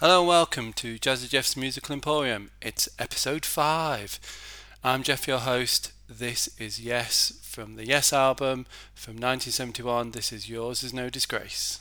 Hello and welcome to Jazzy Jeff's Musical Emporium. It's episode 5. I'm Jeff, your host. This is Yes from the Yes album from 1971. This is Yours is No Disgrace.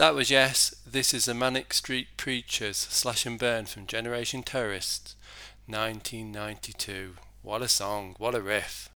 That was Yes, this is the Manic Street Preachers Slash and Burn from Generation Terrorists 1992. What a song, what a riff.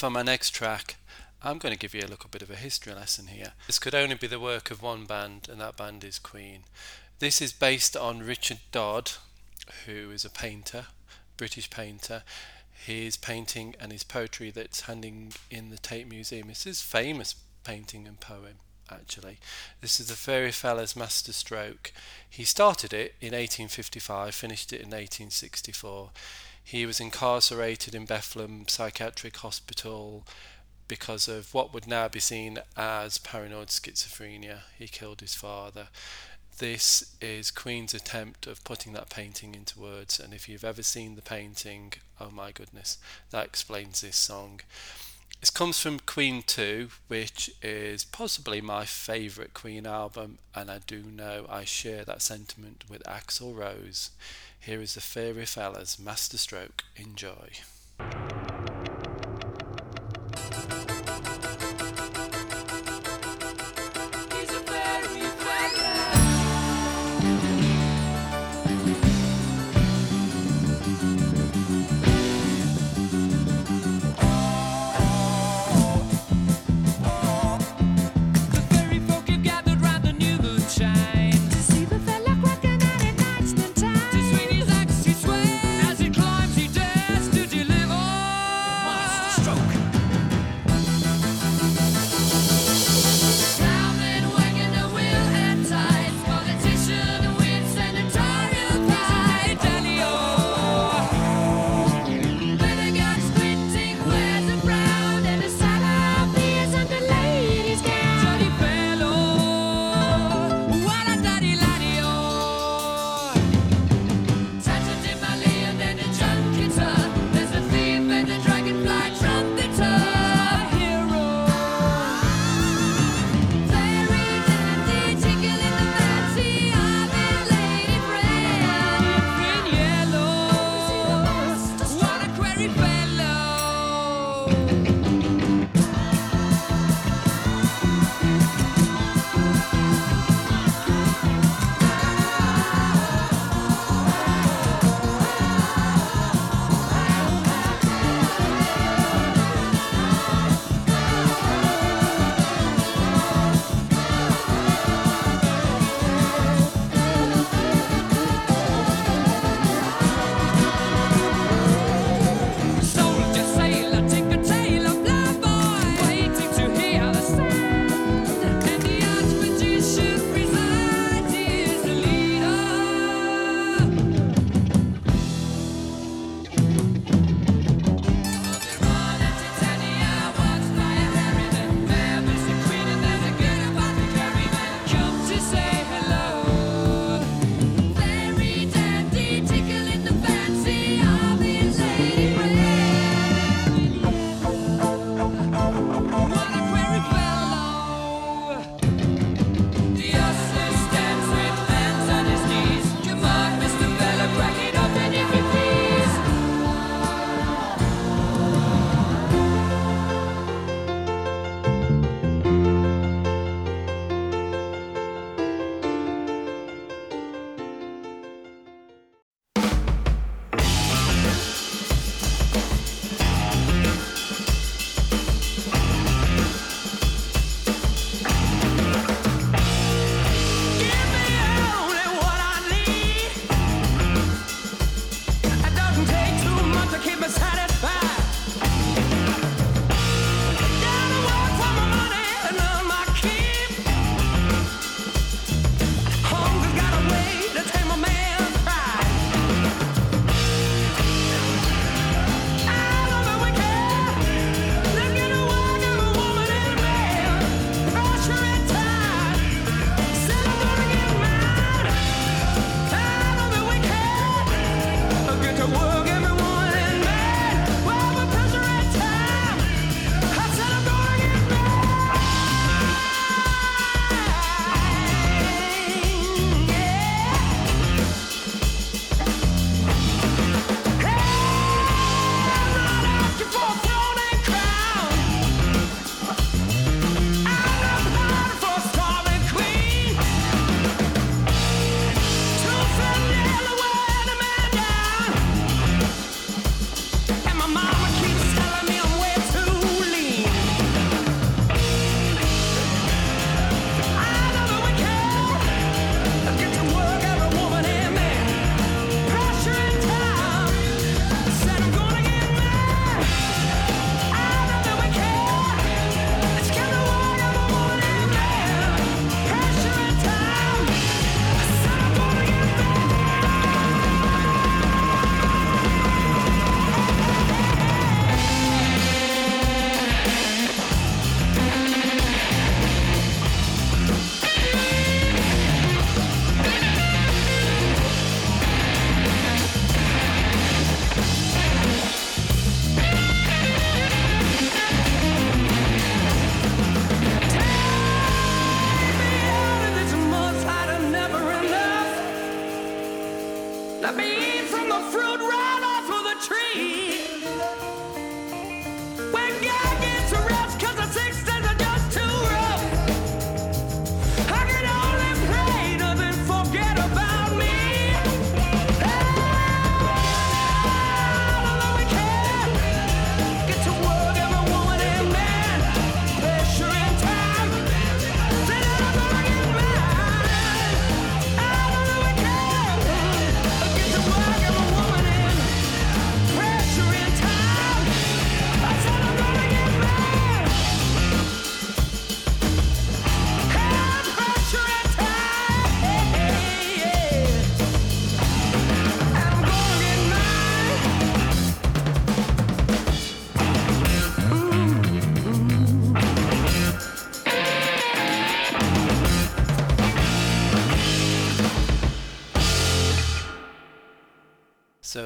For my next track, I'm going to give you a little bit of a history lesson here. This could only be the work of one band, and that band is Queen. This is based on Richard Dadd, who is a painter, British painter. His painting and his poetry that's hanging in the Tate Museum is his famous painting and poem, actually. This is the Fairy Feller's masterstroke. He started it in 1855, finished it in 1864. He was incarcerated in Bethlehem Psychiatric Hospital because of what would now be seen as paranoid schizophrenia. He killed his father. This is Queen's attempt of putting that painting into words, and if you've ever seen the painting, oh my goodness, that explains this song. It comes from Queen 2, which is possibly my favourite Queen album, and I do know I share that sentiment with Axl Rose. Here is the Fairy Feller's Masterstroke. Enjoy.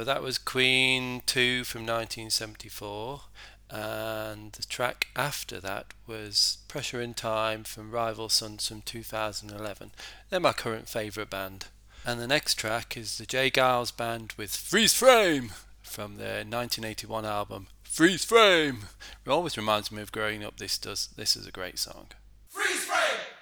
So that was Queen 2 from 1974, and the track after that was Pressure and Time from Rival Sons from 2011. They're my current favourite band. And the next track is the J. Geils Band with Freeze Frame from their 1981 album Freeze Frame. It always reminds me of growing up. This does. This is a great song. Freeze frame!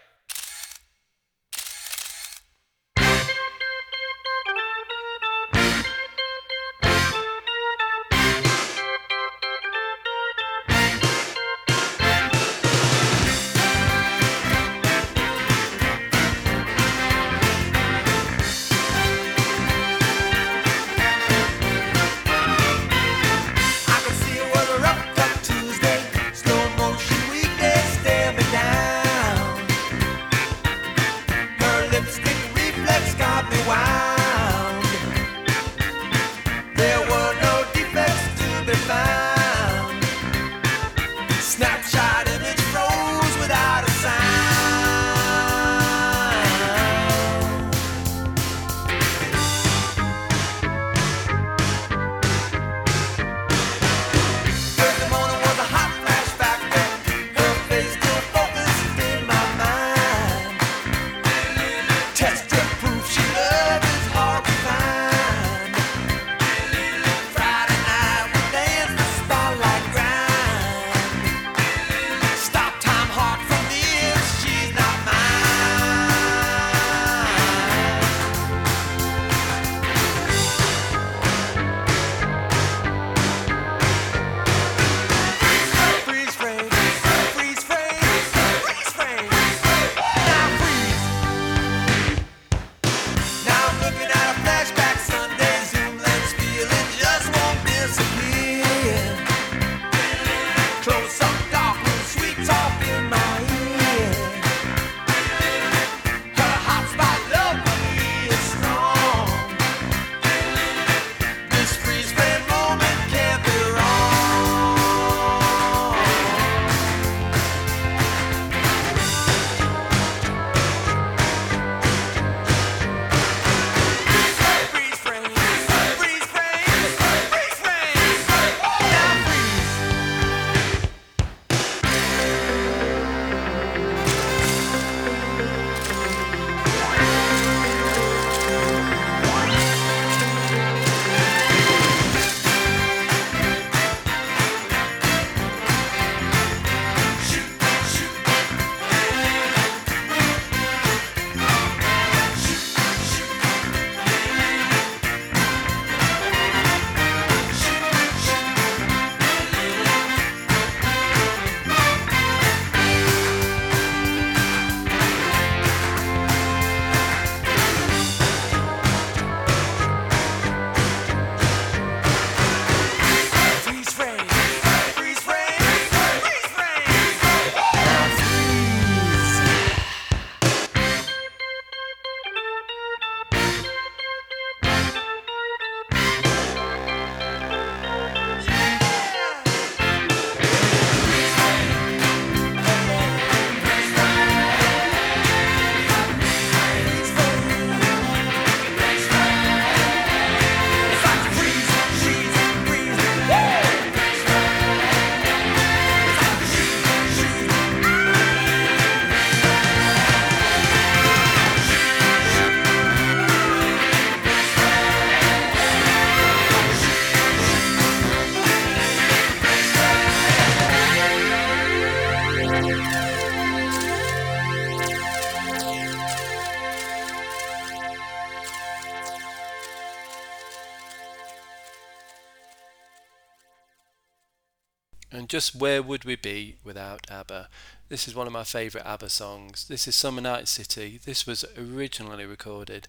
Just where would we be without ABBA? This is one of my favourite ABBA songs. This is Summer Night City. This was originally recorded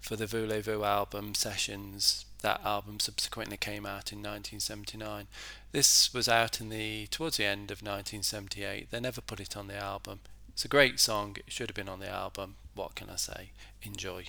for the Voulez-Vous album sessions. That album subsequently came out in 1979. This was out in the towards the end of 1978. They never put it on the album. It's a great song. It should have been on the album. What can I say? Enjoy.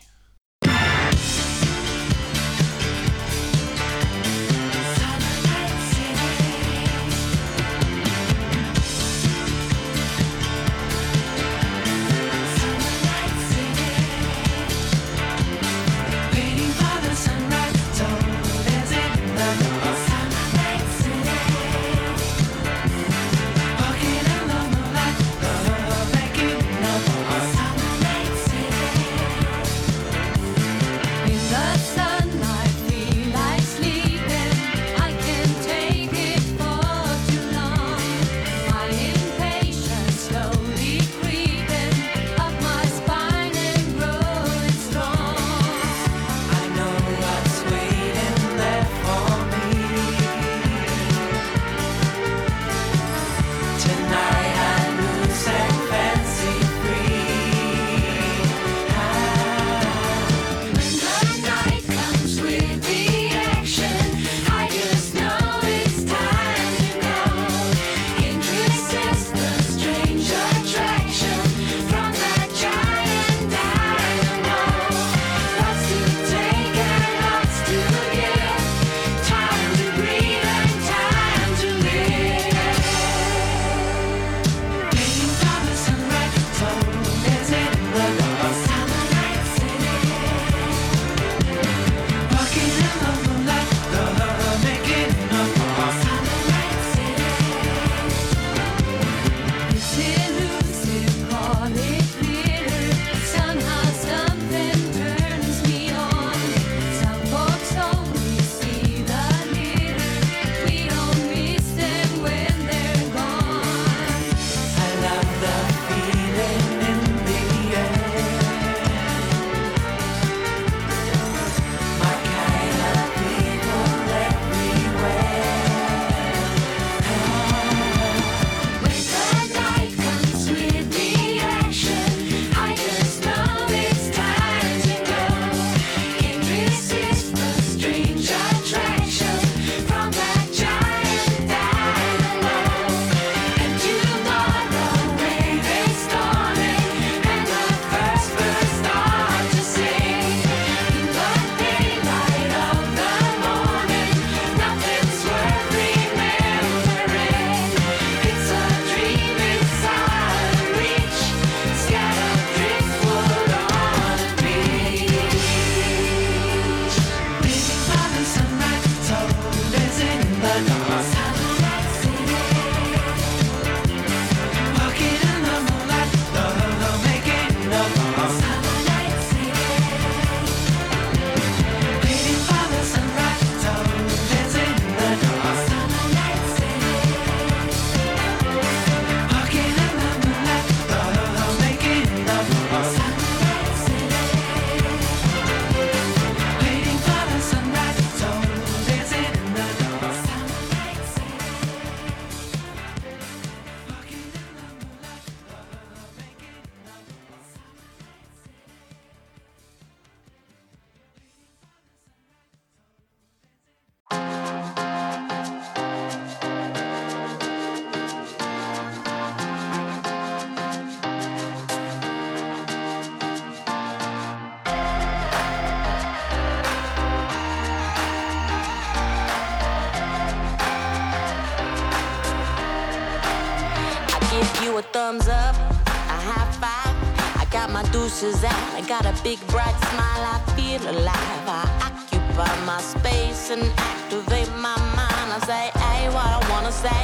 Out. I got a big bright smile. I feel alive. I occupy my space and activate my mind. I say, hey, what I wanna say.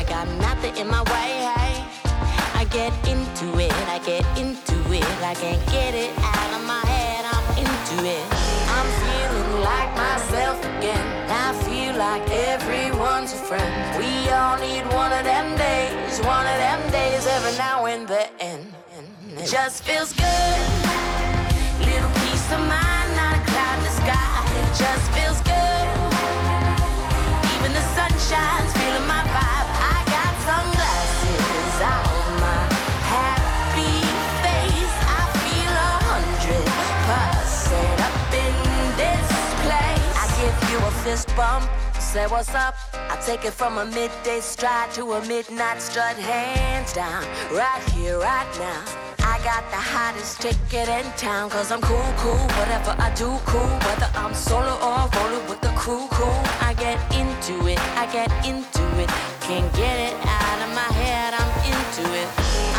I got nothing in my way. Hey, I get into it. I get into it. I can't get it out of my head. I'm into it. I'm feeling like myself again. I feel like everyone's a friend. We all need one of them days, one of them days every now and then. Just feels good. Little peace of mind, not a cloud in the sky. It just feels good. Even the sun shines, feeling my vibe. I got sunglasses on my happy face. I feel a hundred percent up in this place. I give you a fist bump, say what's up. I take it from a midday stride to a midnight strut, hands down, right here, right now. I got the hottest ticket in town, cause I'm cool, cool, whatever I do, cool. Whether I'm solo or rolling with the crew, cool. I get into it, I get into it. Can't get it out of my head, I'm into it.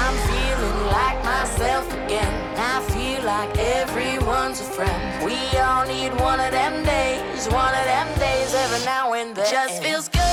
I'm feeling like myself again. I feel like everyone's a friend. We all need one of them days, one of them days every now and then. Just feels good.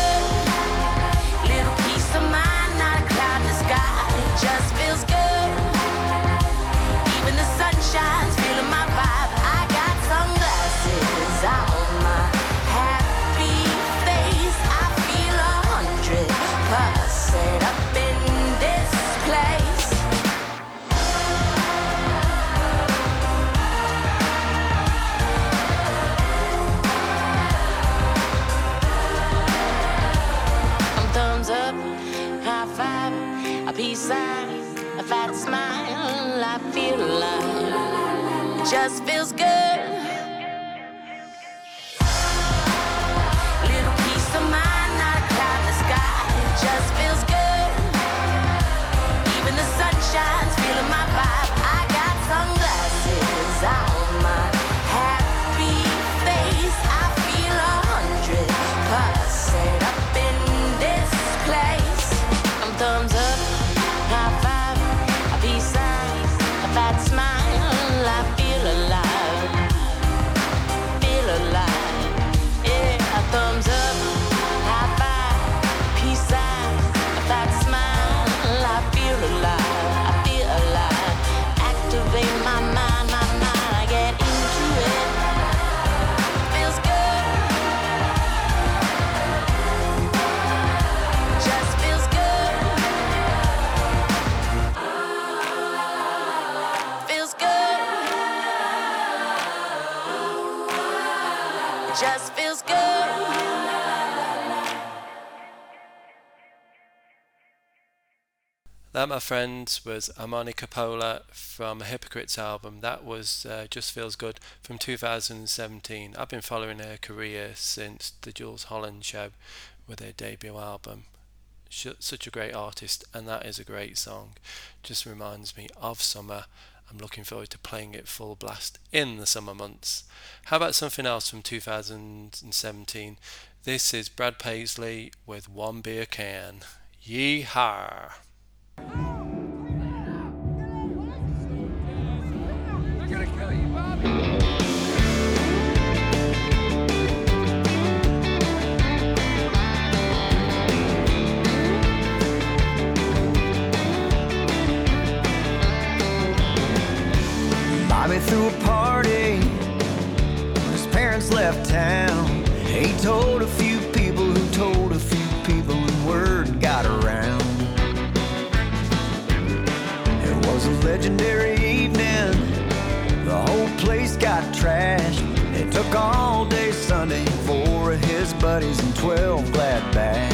That, my friends, was Armani Coppola from Hypocrites album. That was uh, Just Feels Good from 2017. I've been following her career since the Jools Holland show with her debut album. Sh- such a great artist, and that is a great song. Just reminds me of summer. I'm looking forward to playing it full blast in the summer months. How about something else from 2017? This is Brad Paisley with One Beer Can. Yee-haw! Bobby threw a party his parents left town. He told a legendary evening. The whole place got trashed. It took all day Sunday, four of his buddies and 12 glad bags.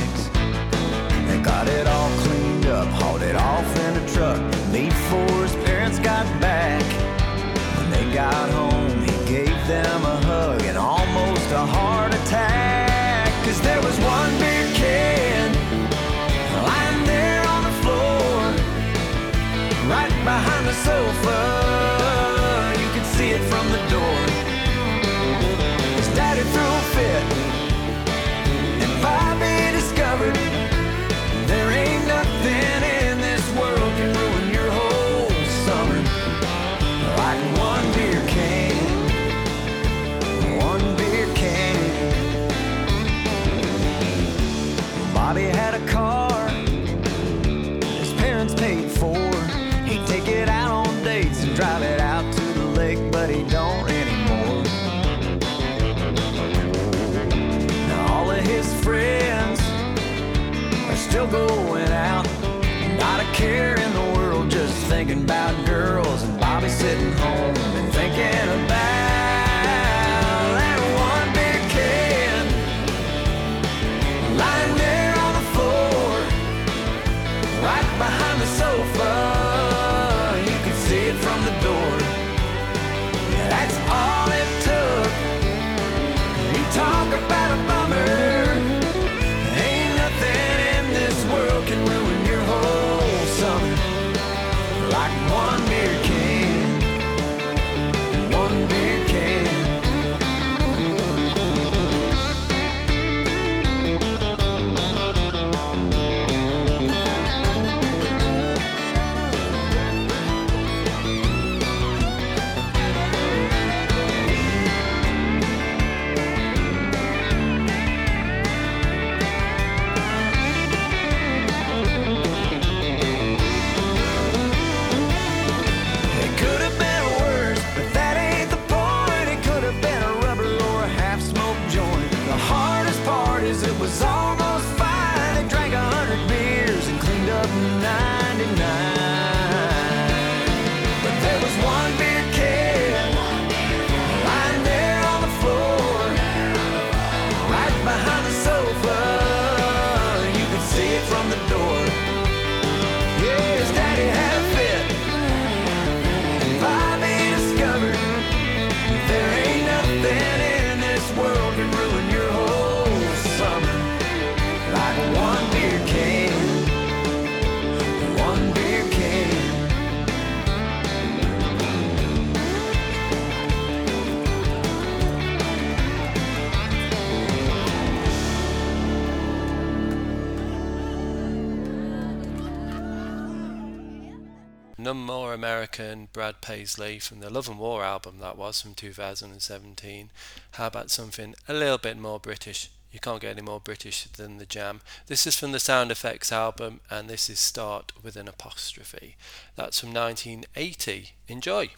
none more American, Brad Paisley from the Love and War album that was from 2017. How about something a little bit more British? You can't get any more British than The Jam. This is from the Sound Effects album and this is Start with an Apostrophe. That's from 1980. Enjoy!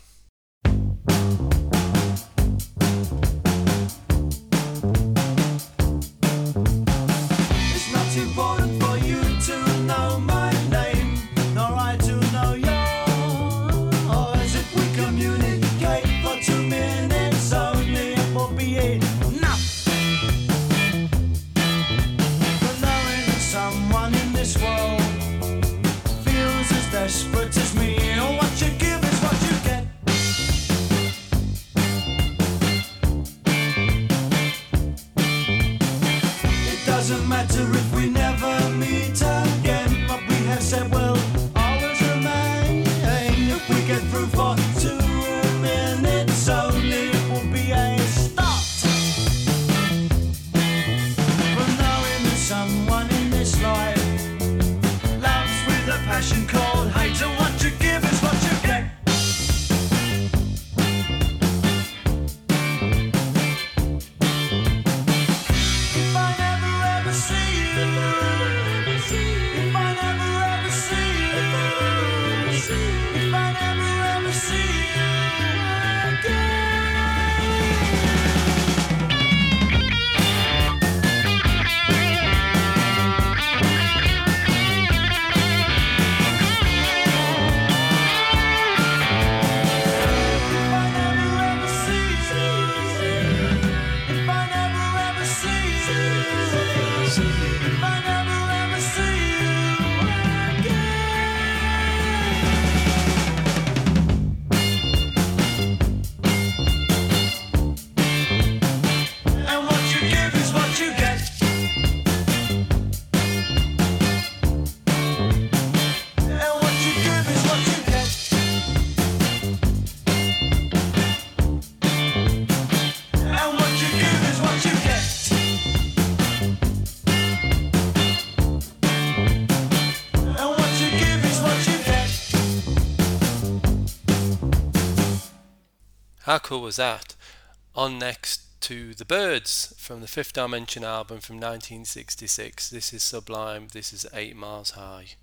How cool was that? On next to The Byrds from the Fifth Dimension album from 1966. This is Sublime, this is Eight Miles High.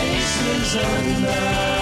Places unknown.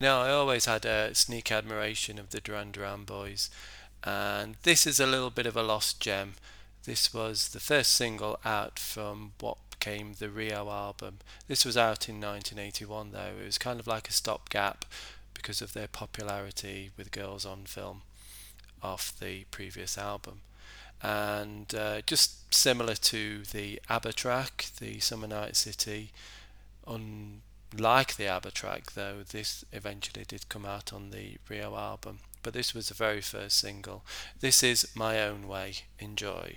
Now, I always had a sneak admiration of the Duran Duran boys, and this is a little bit of a lost gem. This was the first single out from what became the Rio album. This was out in 1981, though. It was kind of like a stopgap because of their popularity with Girls on Film off the previous album. And uh, just similar to the ABBA track, the Summer Night City, unlike the ABBA track, though, this eventually did come out on the Rio album. But this was the very first single. This is My Own Way. Enjoy.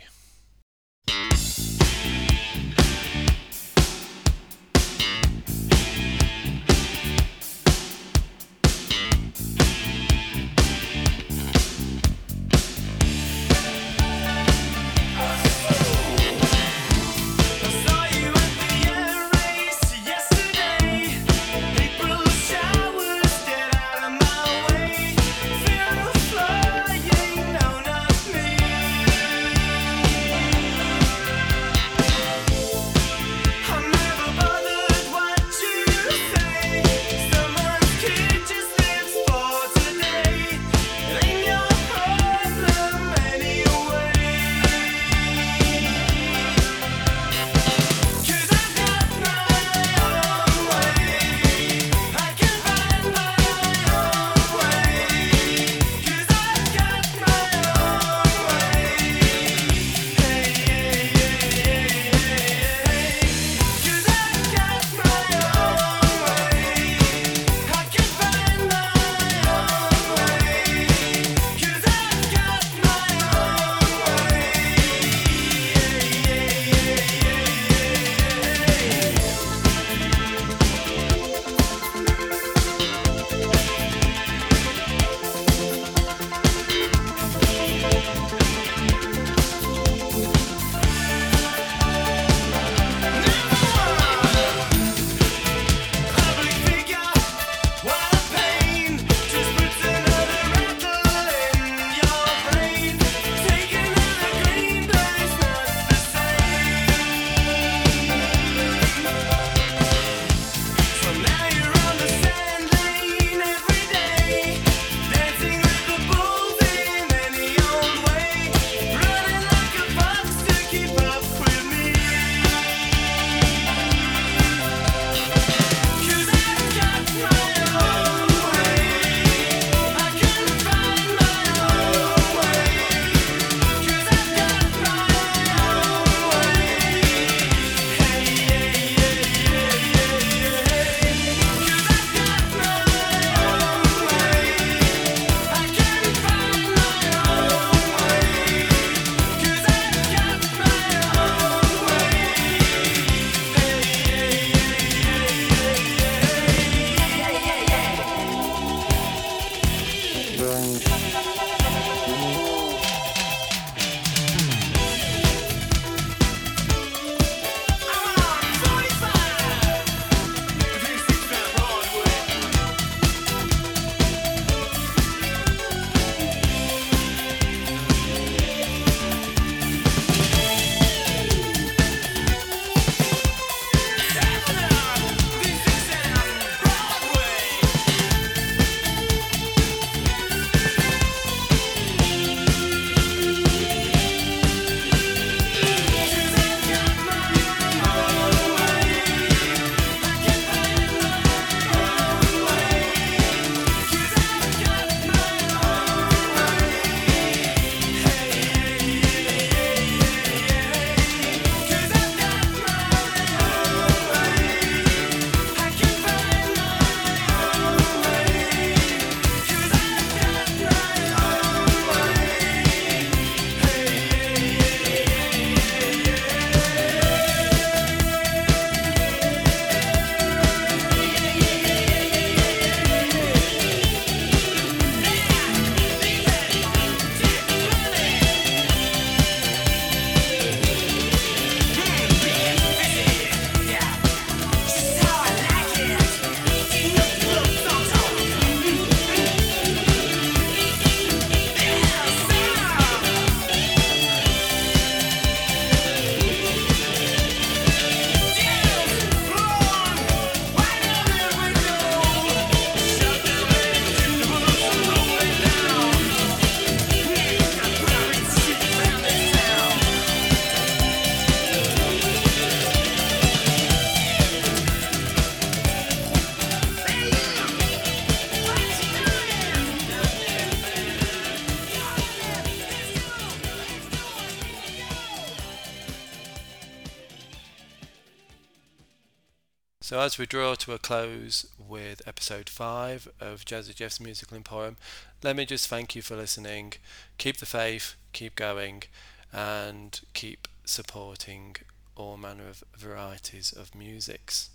As we draw to a close with episode 5 of Jazzy Jeff's Musical Emporium, let me just thank you for listening. Keep the faith, keep going, and keep supporting all manner of varieties of musics.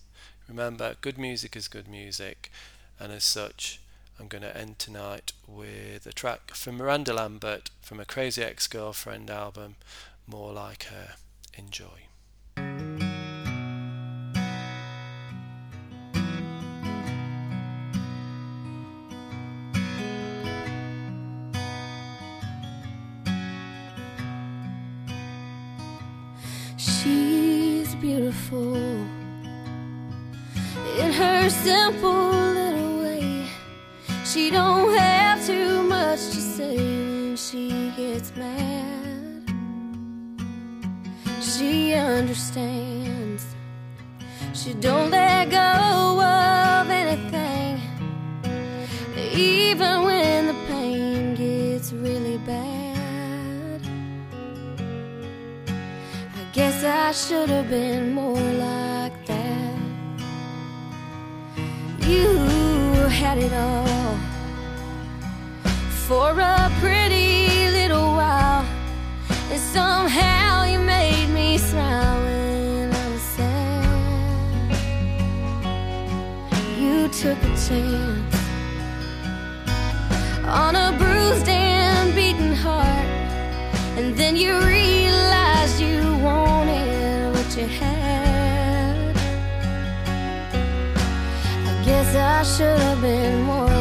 Remember, good music is good music, and as such, I'm going to end tonight with a track from Miranda Lambert from a Crazy Ex Girlfriend album, More Like Her. Enjoy. Beautiful in her simple little way. She don't have too much to say when she gets mad. She understands. She don't let go I should have been more like that. You had it all for a pretty little while, and somehow you made me smile when I was sad. You took a chance on a bruised and beaten heart. And then you I should have been more